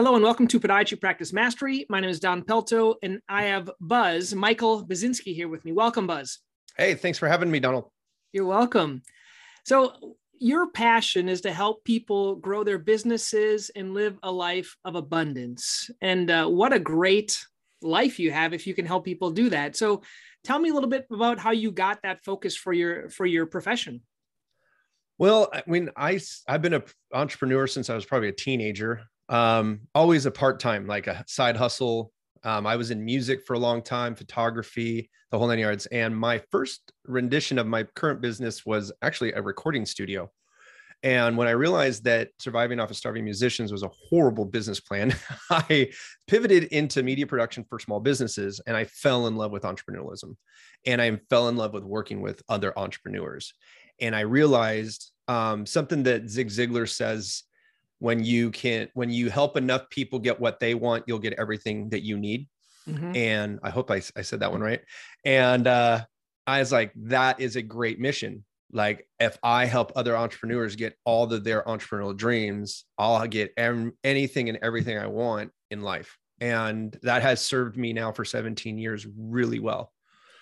Hello and welcome to Podiatry Practice Mastery. My name is Don Pelto and I have Buzz, Michael Basinski here with me. Welcome, Buzz. Hey, thanks for having me, Donald. You're welcome. So, your passion is to help people grow their businesses and live a life of abundance. And uh, what a great life you have if you can help people do that. So, tell me a little bit about how you got that focus for your for your profession. Well, I mean, I I've been an entrepreneur since I was probably a teenager um, always a part time, like a side hustle. Um, I was in music for a long time, photography, the whole nine yards. And my first rendition of my current business was actually a recording studio. And when I realized that surviving off of starving musicians was a horrible business plan, I pivoted into media production for small businesses and I fell in love with entrepreneurialism. And I fell in love with working with other entrepreneurs. And I realized um, something that Zig Ziglar says when you can when you help enough people get what they want you'll get everything that you need. Mm-hmm. and i hope I, I said that one right. And uh i was like that is a great mission. Like if i help other entrepreneurs get all of their entrepreneurial dreams i'll get em- anything and everything i want in life. And that has served me now for 17 years really well.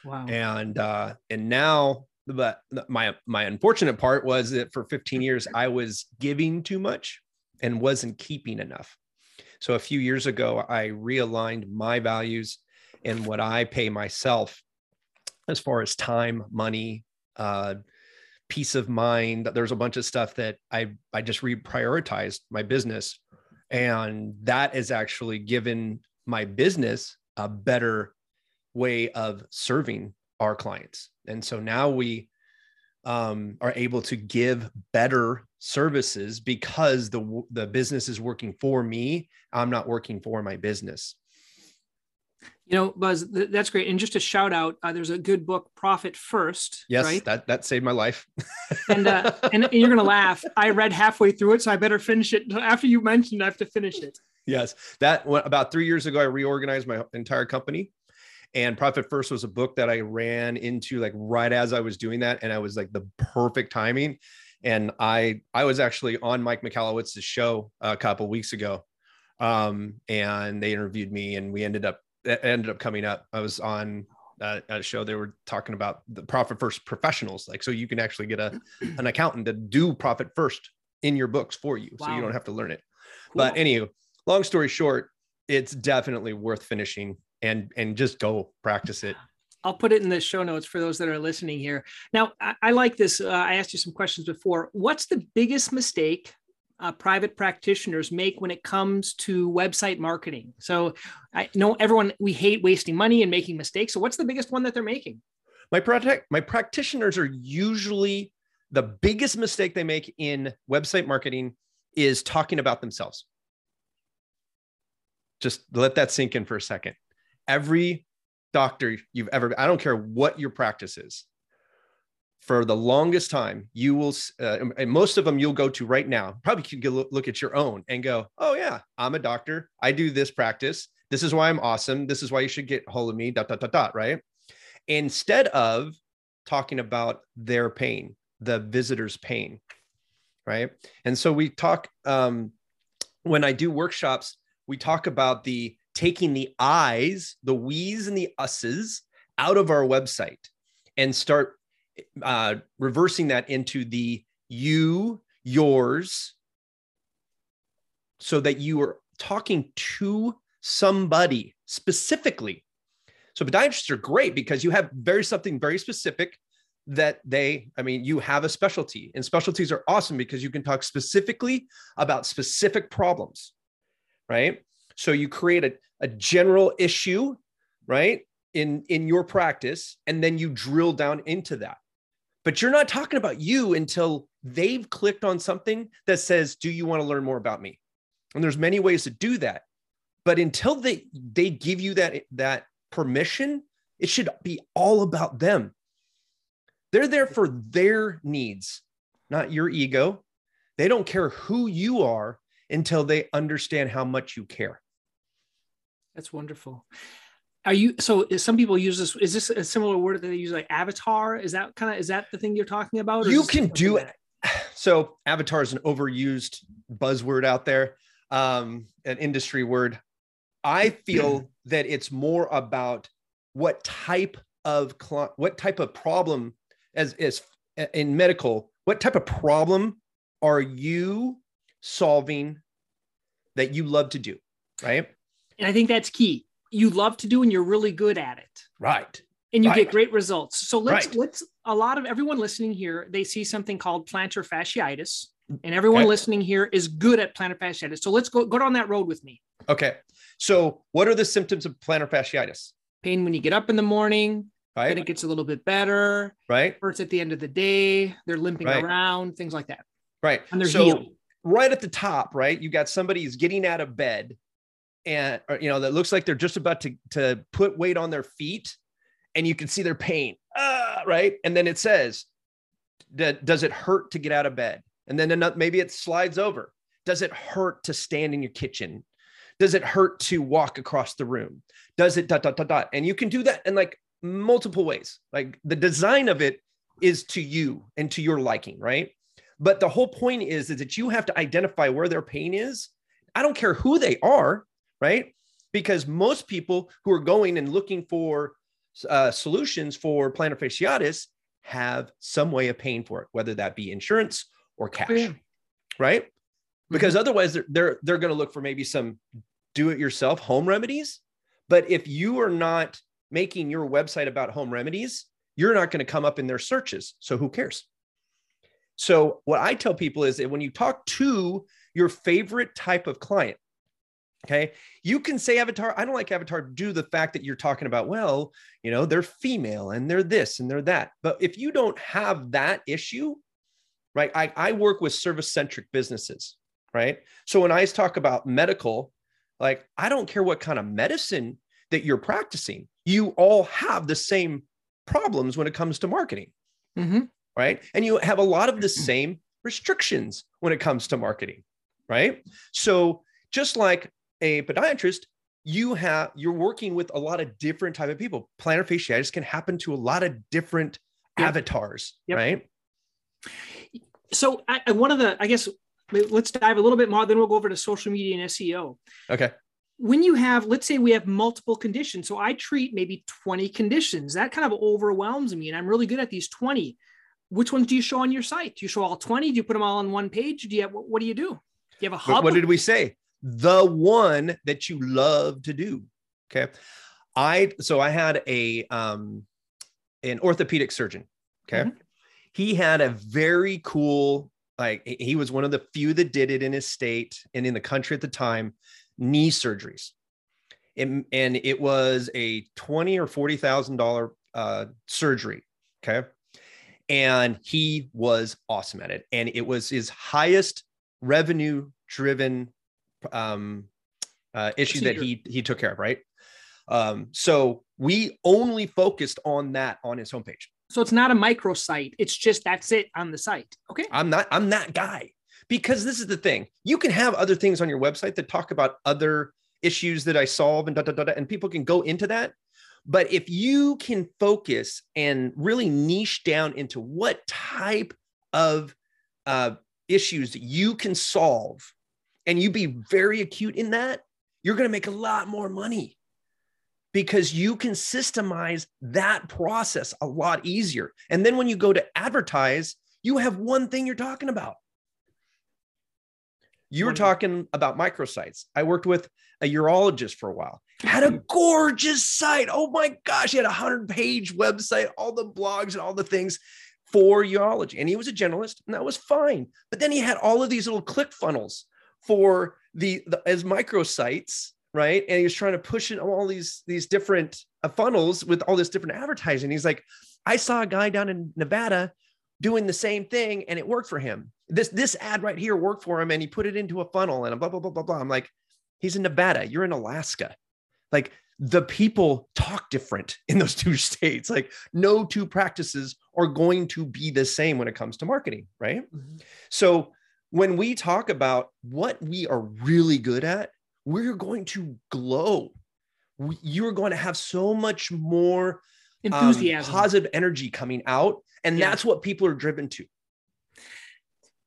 Wow. And uh and now but my my unfortunate part was that for 15 years i was giving too much and wasn't keeping enough. So a few years ago, I realigned my values and what I pay myself as far as time, money, uh, peace of mind. There's a bunch of stuff that I I just reprioritized my business, and that has actually given my business a better way of serving our clients. And so now we um, are able to give better services because the the business is working for me i'm not working for my business. You know buzz th- that's great. And just a shout out uh, there's a good book profit first yes right? that that saved my life. And uh, and you're gonna laugh. I read halfway through it so i better finish it. After you mentioned i have to finish it. Yes that went, about three years ago i reorganized my entire company and profit first was a book that i ran into like right as i was doing that and i was like the perfect timing and I I was actually on Mike Michalowicz's show a couple weeks ago, um, and they interviewed me, and we ended up ended up coming up. I was on a, a show they were talking about the profit first professionals, like so you can actually get a an accountant to do profit first in your books for you, wow. so you don't have to learn it. Cool. But anyway, long story short, it's definitely worth finishing and and just go practice it I'll put it in the show notes for those that are listening here. Now, I, I like this. Uh, I asked you some questions before. What's the biggest mistake uh, private practitioners make when it comes to website marketing? So, I know everyone we hate wasting money and making mistakes. So, what's the biggest one that they're making? My project, my practitioners are usually the biggest mistake they make in website marketing is talking about themselves. Just let that sink in for a second. Every doctor you've ever i don't care what your practice is for the longest time you will uh, and most of them you'll go to right now probably can look at your own and go oh yeah i'm a doctor. I do this practice. This is why i'm awesome. This is why you should get hold of me dot dot dot dot right? Instead of talking about their pain the visitor's pain right? And so we talk um, when i do workshops we talk about the taking the I's, the we's, and the us's out of our website and start uh, reversing that into the you, yours, so that you are talking to somebody specifically. So podiatrists are great because you have very something very specific that they, I mean, you have a specialty, and specialties are awesome because you can talk specifically about specific problems, right? So you create a, a general issue, right? In in your practice, and then you drill down into that. But you're not talking about you until they've clicked on something that says, Do you want to learn more about me? And there's many ways to do that. But until they they give you that that permission, it should be all about them. They're there for their needs, not your ego. They don't care who you are until they understand how much you care. That's wonderful. Are you so? Some people use this. Is this a similar word that they use, like avatar? Is that kind of is that the thing you're talking about? You can do it. So avatar is an overused buzzword out there. um, an industry word. I feel that it's more about what type of cl- what type of problem as is in medical, what type of problem are you solving that you love to do, right? And I think that's key. You love to do and you're really good at it. Right. And you Right. get great results. So let's Right. let's a lot of everyone listening here, they see something called plantar fasciitis. And everyone Okay. listening here is good at plantar fasciitis. So let's go go down that road with me. Okay. So, what are the symptoms of plantar fasciitis? Pain when you get up in the morning, then it gets a little bit better. Right. Hurts at the end of the day. They're limping Right. around, things like that. Right. On their so, heel. right at the top, right, you got somebody who's getting out of bed and, or, you know, that looks like they're just about to, to put weight on their feet and you can see their pain. Ah, right. And then it says, "D- Does it hurt to get out of bed? And then ano- maybe it slides over. Does it hurt to stand in your kitchen? Does it hurt to walk across the room? Does it dot, dot, dot, dot? And you can do that in like multiple ways. Like the design of it is to you and to your liking, right? But the whole point is, is that you have to identify where their pain is. I don't care who they are, right? Because most people who are going and looking for uh, solutions for plantar fasciitis have some way of paying for it, whether that be insurance or cash, Oh, yeah. right? Because otherwise, they're they're, they're going to look for maybe some do-it-yourself home remedies. But if you are not making your website about home remedies, you're not going to come up in their searches. So who cares? So what I tell people is that when you talk to your favorite type of client, okay, you can say avatar. I don't like avatar due to the fact that you're talking about, well, you know, they're female and they're this and they're that. But if you don't have that issue, right? I, I work with service-centric businesses, right? So when I talk about medical, like I don't care what kind of medicine that you're practicing, you all have the same problems when it comes to marketing Mhm. right? And you have a lot of the same restrictions when it comes to marketing, right? So just like a podiatrist, you have you're working with a lot of different type of people. Plantar fasciitis can happen to a lot of different Yep. avatars, Yep. right? So I, one of the, I guess, let's dive a little bit more. Then we'll go over to social media and SEO. Okay. When you have, let's say we have multiple conditions. So I treat maybe 20 conditions. That kind of overwhelms me. And I'm really good at these 20. Which ones do you show on your site? Do you show all 20? Do you put them all on one page? Do you have, what, what do you do? Do you have a hub? what did we say? The one that you love to do. Okay. I so I had a um an orthopedic surgeon. Okay. Mhm. He had a very cool, like he- was one of the few that did it in his state and in the country at the time, knee surgeries. And, and it was a twenty or forty thousand dollar uh surgery. Okay. And he was awesome at it. And it was his highest revenue driven um, uh, issue that he he took care of, right? Um, so we only focused on that on his homepage. so it's not a microsite. It's just that's it on the site. Okay. I'm not I'm that guy because this is the thing. You can have other things on your website that talk about other issues that I solve and da, da, da, da, and people can go into that. But if you can focus and really niche down into what type of uh, issues you can solve, and you be very acute in that, you're going to make a lot more money because you can systemize that process a lot easier. And then when you go to advertise, you have one thing you're talking about. You were talking about microsites. I worked with a urologist for a while. Had a mm-hmm. gorgeous site. Oh my gosh, he had a hundred page website, all the blogs and all the things for urology. And he was a generalist, and that was fine. But then he had all of these little click funnels for the, the as microsites, right? And he was trying to push in all these these different uh, funnels with all this different advertising. He's like, I saw a guy down in Nevada doing the same thing, and it worked for him. This this ad right here worked for him, and he put it into a funnel, and blah blah blah blah blah. I'm like, he's in Nevada. You're in Alaska. Like the people talk different in those two states. Like no two practices are going to be the same when it comes to marketing, right? So when we talk about what we are really good at, we're going to glow. We- You're going to have so much more um, Enthusiasm. positive energy coming out. And Yeah. that's what people are driven to.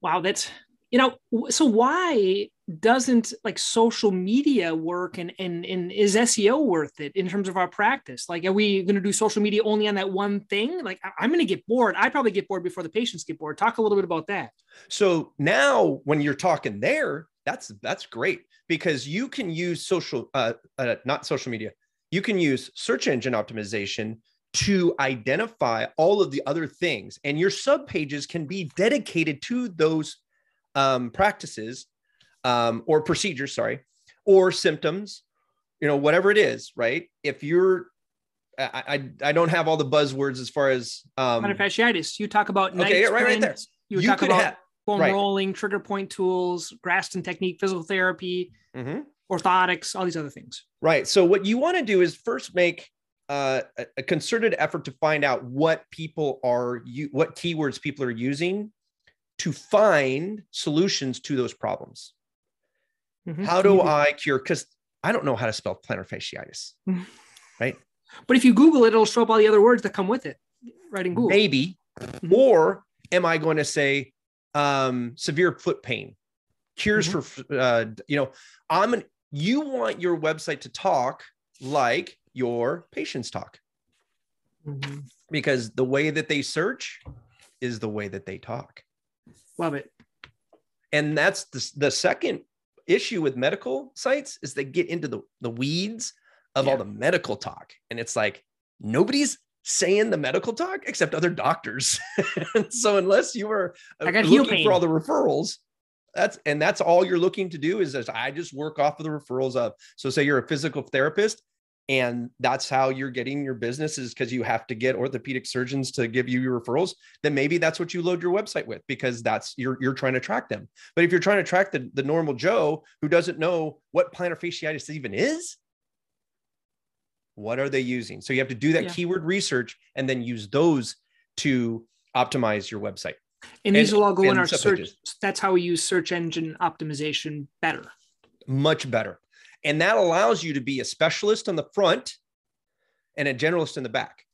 wow, that's you know, so why doesn't like social media work and, and, and is SEO worth it in terms of our practice? Like, are we going to do social media only on that one thing? Like, I'm going to get bored. I probably get bored before the patients get bored. Talk a little bit about that. So now when you're talking there, that's, that's great because you can use social, uh, uh not social media, you can use search engine optimization to identify all of the other things and your sub pages can be dedicated to those um, practices um, or procedures sorry or symptoms you know whatever it is right if you're I, I, I don't have all the buzzwords as far as um fasciitis. You talk about okay, right, right there. You, you talk about have, bone right. rolling, trigger point tools, Graston technique, physical therapy, mm-hmm. orthotics, all these other things. Right. So what you want to do is first make uh, a concerted effort to find out what people are you what keywords people are using to find solutions to those problems. Mm-hmm. How do I cure? Because I don't know how to spell plantar fasciitis, right? But if you Google it, it'll show up all the other words that come with it, right in Google. Maybe. Mm-hmm. Or am I going to say um, severe foot pain, cures mm-hmm. for, uh, you know, I'm an, you want your website to talk like your patients talk. Mm-hmm. Because the way that they search is the way that they talk. Love it. And that's the, the second issue with medical sites is they get into the, the weeds of yeah. all the medical talk. And it's like nobody's saying the medical talk except other doctors. so unless you are uh, looking for all the referrals, that's and that's all you're looking to do is, is I just work off of the referrals of. So say you're a physical therapist and that's how you're getting your business is because you have to get orthopedic surgeons to give you your referrals then maybe that's what you load your website with because that's you're, you're trying to track them. But if you're trying to track the, the normal joe who doesn't know what plantar fasciitis even is what are they using? So you have to do that yeah. keyword research and then use those to optimize your website. And these will all go in our search that's how we use search engine optimization better. Much better and that allows you to be a specialist on the front and a generalist in the back.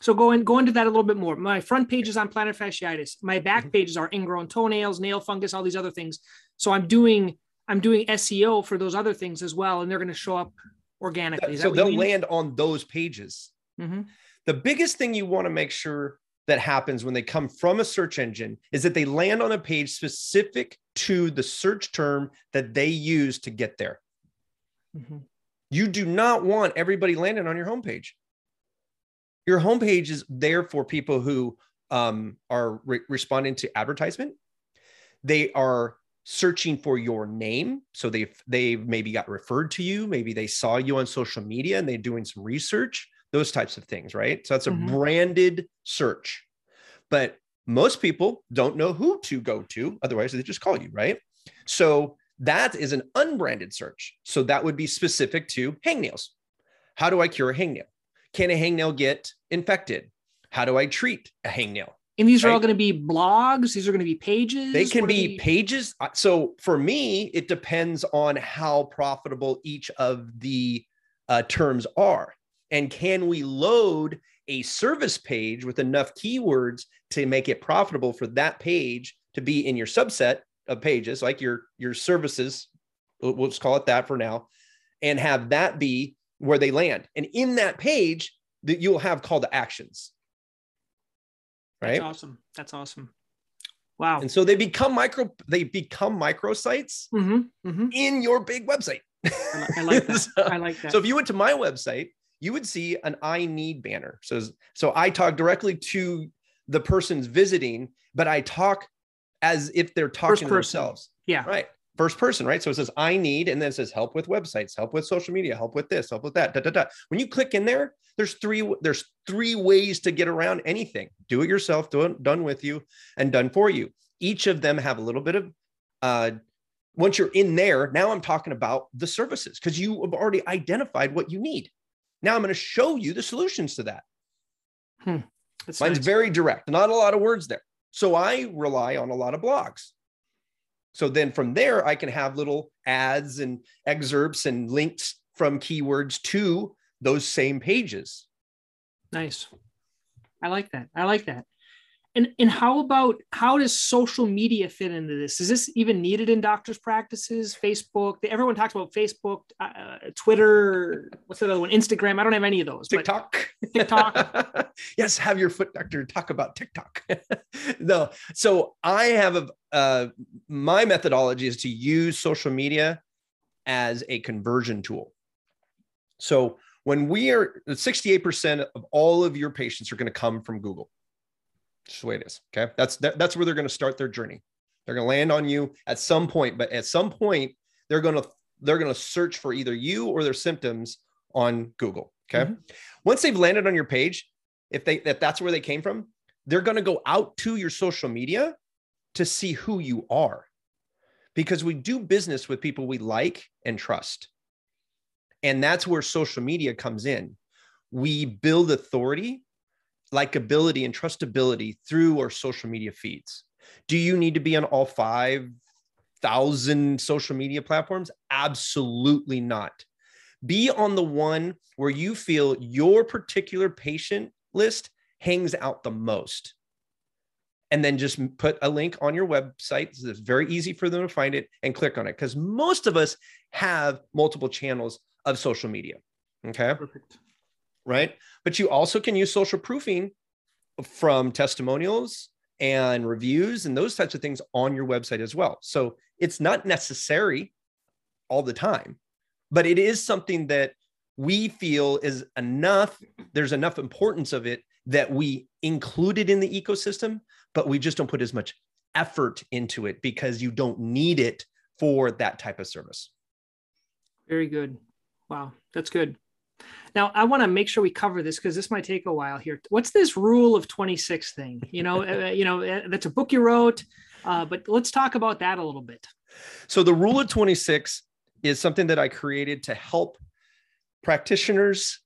So go, in, go into that a little bit more. My front page is on plantar fasciitis. My back mm-hmm. pages are ingrown toenails, nail fungus, all these other things. So I'm doing I'm doing SEO for those other things as well, and they're going to show up organically. so they'll land on those pages. Mm-hmm. The biggest thing you want to make sure that happens when they come from a search engine is that they land on a page specific to the search term that they use to get there. Mm-hmm. You do not want everybody landing on your homepage. Your homepage is there for people who um, are re- responding to advertisement. They are searching for your name. So they've they maybe got referred to you, maybe they saw you on social media and they're doing some research those types of things, right? So that's a mm-hmm. branded search. But most people don't know who to go to, otherwise, they just call you, right? So that is an unbranded search. So that would be specific to hangnails. How do I cure a hangnail? Can a hangnail get infected? How do I treat a hangnail? And these are all going to be blogs. These are going to be pages. They can be they... pages. So for me, it depends on how profitable each of the uh, terms are. And can we load a service page with enough keywords to make it profitable for that page to be in your subset of pages, like your your services, we'll just call it that for now, and have that be where they land. And in that page, that you'll have call to actions. Right. That's awesome. That's awesome. Wow. And so they become micro, they become microsites mm-hmm, mm-hmm. in your big website. I like that. so, I like that. So if you went to my website you would see an I need banner. So, so I talk directly to the person's visiting, but I talk as if they're talking to themselves. Yeah. Right. First person, right? So it says I need, and then it says help with websites, help with social media, help with this, help with that. Da, da, da. When you click in there, there's three, there's three ways to get around anything. Do it yourself, do it done with you, and done for you. Each of them have a little bit of uh once you're in there, now I'm talking about the services because you have already identified what you need. Now I'm going to show you the solutions to that. Hmm. Mine's nice. very direct, not a lot of words there. So I rely on a lot of blogs. So then from there, I can have little ads and excerpts and links from keywords to those same pages. Nice. I like that. I like that. And and how about how does social media fit into this? Is this even needed in doctors' practices? Facebook, everyone talks about Facebook, uh, Twitter, what's the other one? Instagram. I don't have any of those. TikTok. TikTok. yes, have your foot doctor talk about TikTok. no, so I have a uh, my methodology is to use social media as a conversion tool. So when we are 68% of all of your patients are going to come from Google. Just the way it is. Okay. That's that, that's where they're going to start their journey. They're going to land on you at some point, but at some point they're going to they're going to search for either you or their symptoms on Google. Okay. Mm-hmm. Once they've landed on your page, if they if that's where they came from, they're going to go out to your social media to see who you are. Because we do business with people we like and trust. And that's where social media comes in. We build authority, likability, and trustability through our social media feeds. Do you need to be on all 5,000 social media platforms? Absolutely not. Be on the one where you feel your particular patient list hangs out the most. And then just put a link on your website. So it's very easy for them to find it and click on it because most of us have multiple channels of social media. Okay. Perfect. Right. But you also can use social proofing from testimonials and reviews and those types of things on your website as well. So it's not necessary all the time, but it is something that we feel is enough. There's enough importance of it that we include it in the ecosystem, but we just don't put as much effort into it because you don't need it for that type of service. Very good. Wow, that's good. Now, I want to make sure we cover this because this might take a while here. What's this rule of 26 thing? You know, uh, you know, uh, that's a book you wrote, uh, but let's talk about that a little bit. So, the rule of 26 is something that I created to help practitioners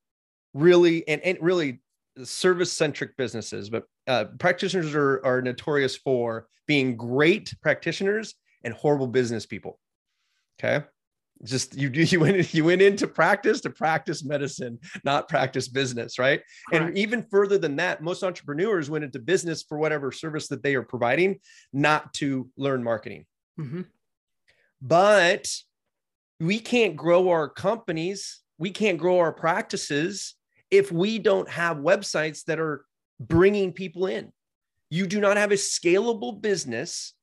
really, and, and really service centric businesses, but uh, practitioners are, are notorious for being great practitioners and horrible business people. Okay just you you went you went into practice to practice medicine not practice business right Correct. and even further than that most entrepreneurs went into business for whatever service that they are providing not to learn marketing mm-hmm. but we can't grow our companies we can't grow our practices if we don't have websites that are bringing people in you do not have a scalable business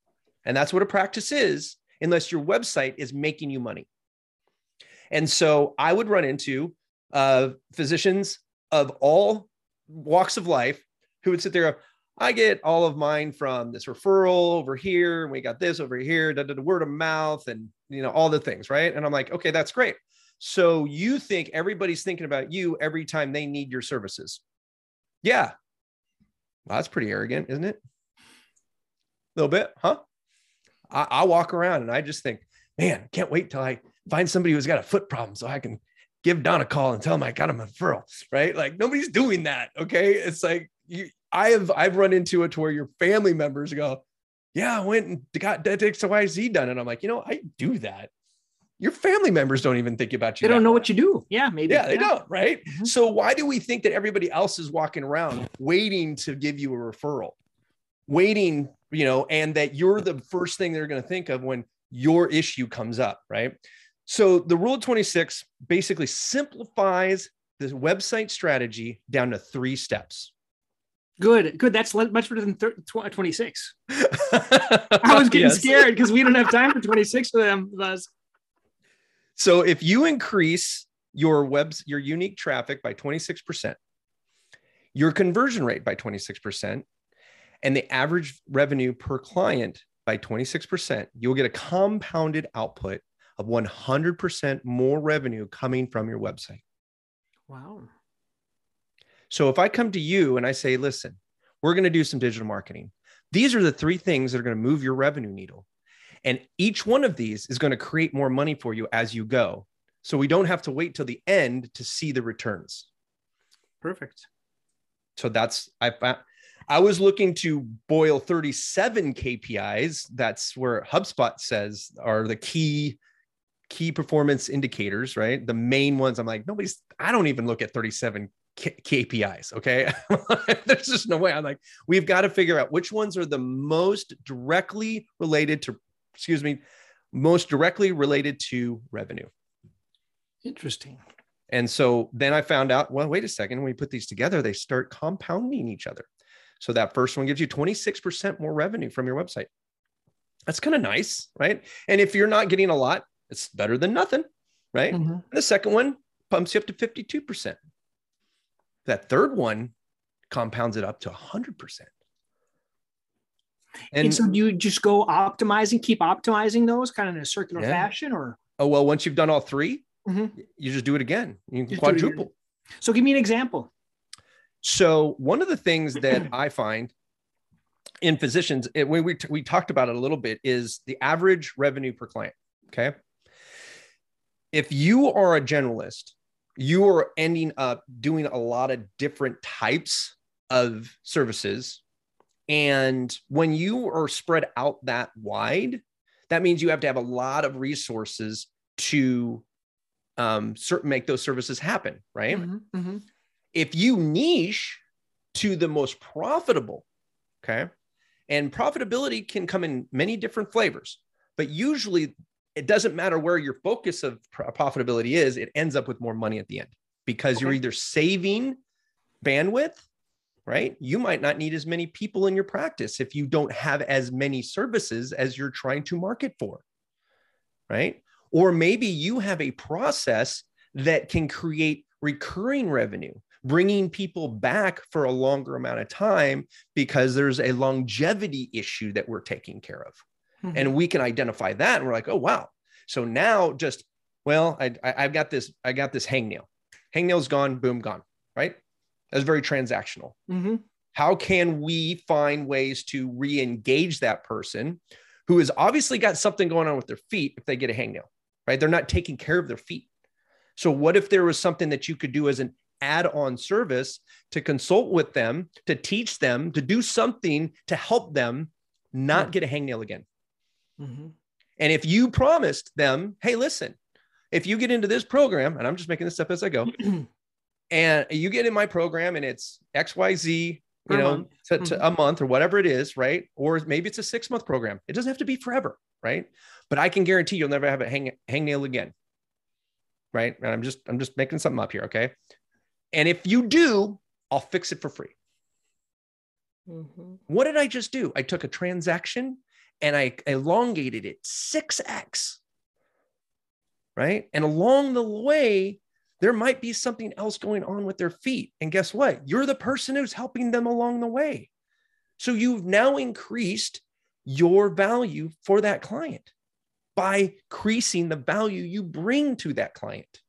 and that's what a practice is unless your website is making you money and so I would run into uh, physicians of all walks of life who would sit there. I get all of mine from this referral over here, and we got this over here, da, da, da, word of mouth, and you know all the things, right? And I'm like, okay, that's great. So you think everybody's thinking about you every time they need your services? Yeah, well, that's pretty arrogant, isn't it? A little bit, huh? I, I walk around and I just think, man, can't wait till I find somebody who's got a foot problem so I can give Don a call and tell him I got him a referral, right? Like nobody's doing that. Okay. It's like you, I have, I've run into it to where your family members go, yeah, I went and got that X, Y, Z done. And I'm like, you know, I do that. Your family members don't even think about you. They don't know what you do. Yeah, maybe. Yeah, they yeah. don't. Right. Mm-hmm. So why do we think that everybody else is walking around waiting to give you a referral, waiting, you know, and that you're the first thing they're going to think of when your issue comes up, right? So the rule of 26 basically simplifies the website strategy down to three steps. Good, good. That's much better than uh, 26. I was getting yes. scared because we don't have time for 26 of them. Thus. So if you increase your webs, your unique traffic by 26%, your conversion rate by 26%, and the average revenue per client by 26%, you'll get a compounded output of 100% more revenue coming from your website. Wow. So if I come to you and I say, listen, we're going to do some digital marketing, these are the three things that are going to move your revenue needle. And each one of these is going to create more money for you as you go. So we don't have to wait till the end to see the returns. Perfect. So that's I found I was looking to boil 37 KPIs. That's where HubSpot says are the key key performance indicators, right? The main ones I'm like, nobody's, I don't even look at 37 KPIs. Okay. There's just no way. I'm like, we've got to figure out which ones are the most directly related to, excuse me, most directly related to revenue. Interesting. And so then I found out, well, wait a second. When we put these together, they start compounding each other. So that first one gives you 26% more revenue from your website. That's kind of nice, right? And if you're not getting a lot, it's better than nothing, right? Mm-hmm. the second one pumps you up to 52%. That third one compounds it up to 100%. And, and so do you just go optimizing, keep optimizing those kind of in a circular yeah. fashion or? Oh, well, once you've done all 3 mm-hmm. you just do it again. You can quadruple. So give me an example. So one of the things that I find in physicians, it, we, t- we talked about it a little bit, is the average revenue per client. Okay. If you are a generalist, you are ending up doing a lot of different types of services. And when you are spread out that wide, that means you have to have a lot of resources to um, certain, make those services happen, right? Mm-hmm, mm-hmm. If you niche to the most profitable, okay, and profitability can come in many different flavors, but usually it doesn't matter where your focus of profitability is, it ends up with more money at the end because okay. you're either saving bandwidth, right? You might not need as many people in your practice if you don't have as many services as you're trying to market for, right? Or maybe you have a process that can create recurring revenue bringing people back for a longer amount of time because there's a longevity issue that we're taking care of. Mm-hmm. And we can identify that and we're like, oh, wow. So now just, well, I, I, have got this, I got this hangnail. Hangnail's gone, boom, gone, right? That's very transactional. Mm-hmm. How can we find ways to re engage that person who has obviously got something going on with their feet if they get a hangnail, right? They're not taking care of their feet. So, what if there was something that you could do as an add on service to consult with them, to teach them, to do something to help them not get a hangnail again. Mm-hmm. And if you promised them, hey, listen, if you get into this program, and I'm just making this up as I go, and you get in my program and it's XYZ, you know, month. To, to mm-hmm. a month or whatever it is, right? Or maybe it's a six month program. It doesn't have to be forever, right? But I can guarantee you'll never have a hang hangnail again. Right. And I'm just, I'm just making something up here. Okay. And if you do, I'll fix it for free. Mm-hmm. What did I just do? I took a transaction and I elongated it 6x. Right. And along the way, there might be something else going on with their feet. And guess what? You're the person who's helping them along the way. So you've now increased your value for that client by increasing the value you bring to that client,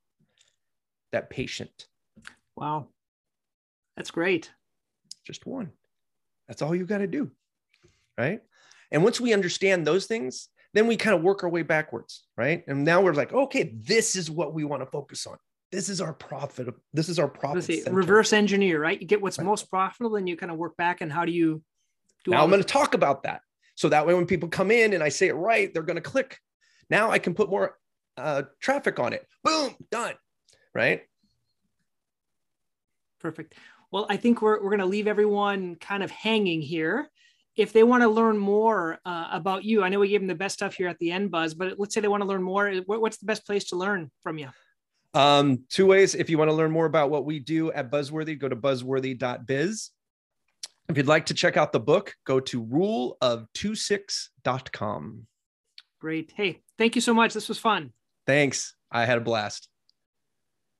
that patient. Wow. That's great. Just one. That's all you got to do. Right. And once we understand those things, then we kind of work our way backwards. Right. And now we're like, okay, this is what we want to focus on. This is our profit. This is our profit. See, reverse engineer, right? You get what's right. most profitable and you kind of work back and how do you do Now I'm going to talk about that. So that way, when people come in and I say it right, they're going to click. Now I can put more uh, traffic on it. Boom, done. Right. Perfect. Well, I think we're, we're going to leave everyone kind of hanging here. If they want to learn more uh, about you, I know we gave them the best stuff here at the end, Buzz, but let's say they want to learn more. What's the best place to learn from you? Um, two ways. If you want to learn more about what we do at Buzzworthy, go to buzzworthy.biz. If you'd like to check out the book, go to ruleof26.com. Great. Hey, thank you so much. This was fun. Thanks. I had a blast.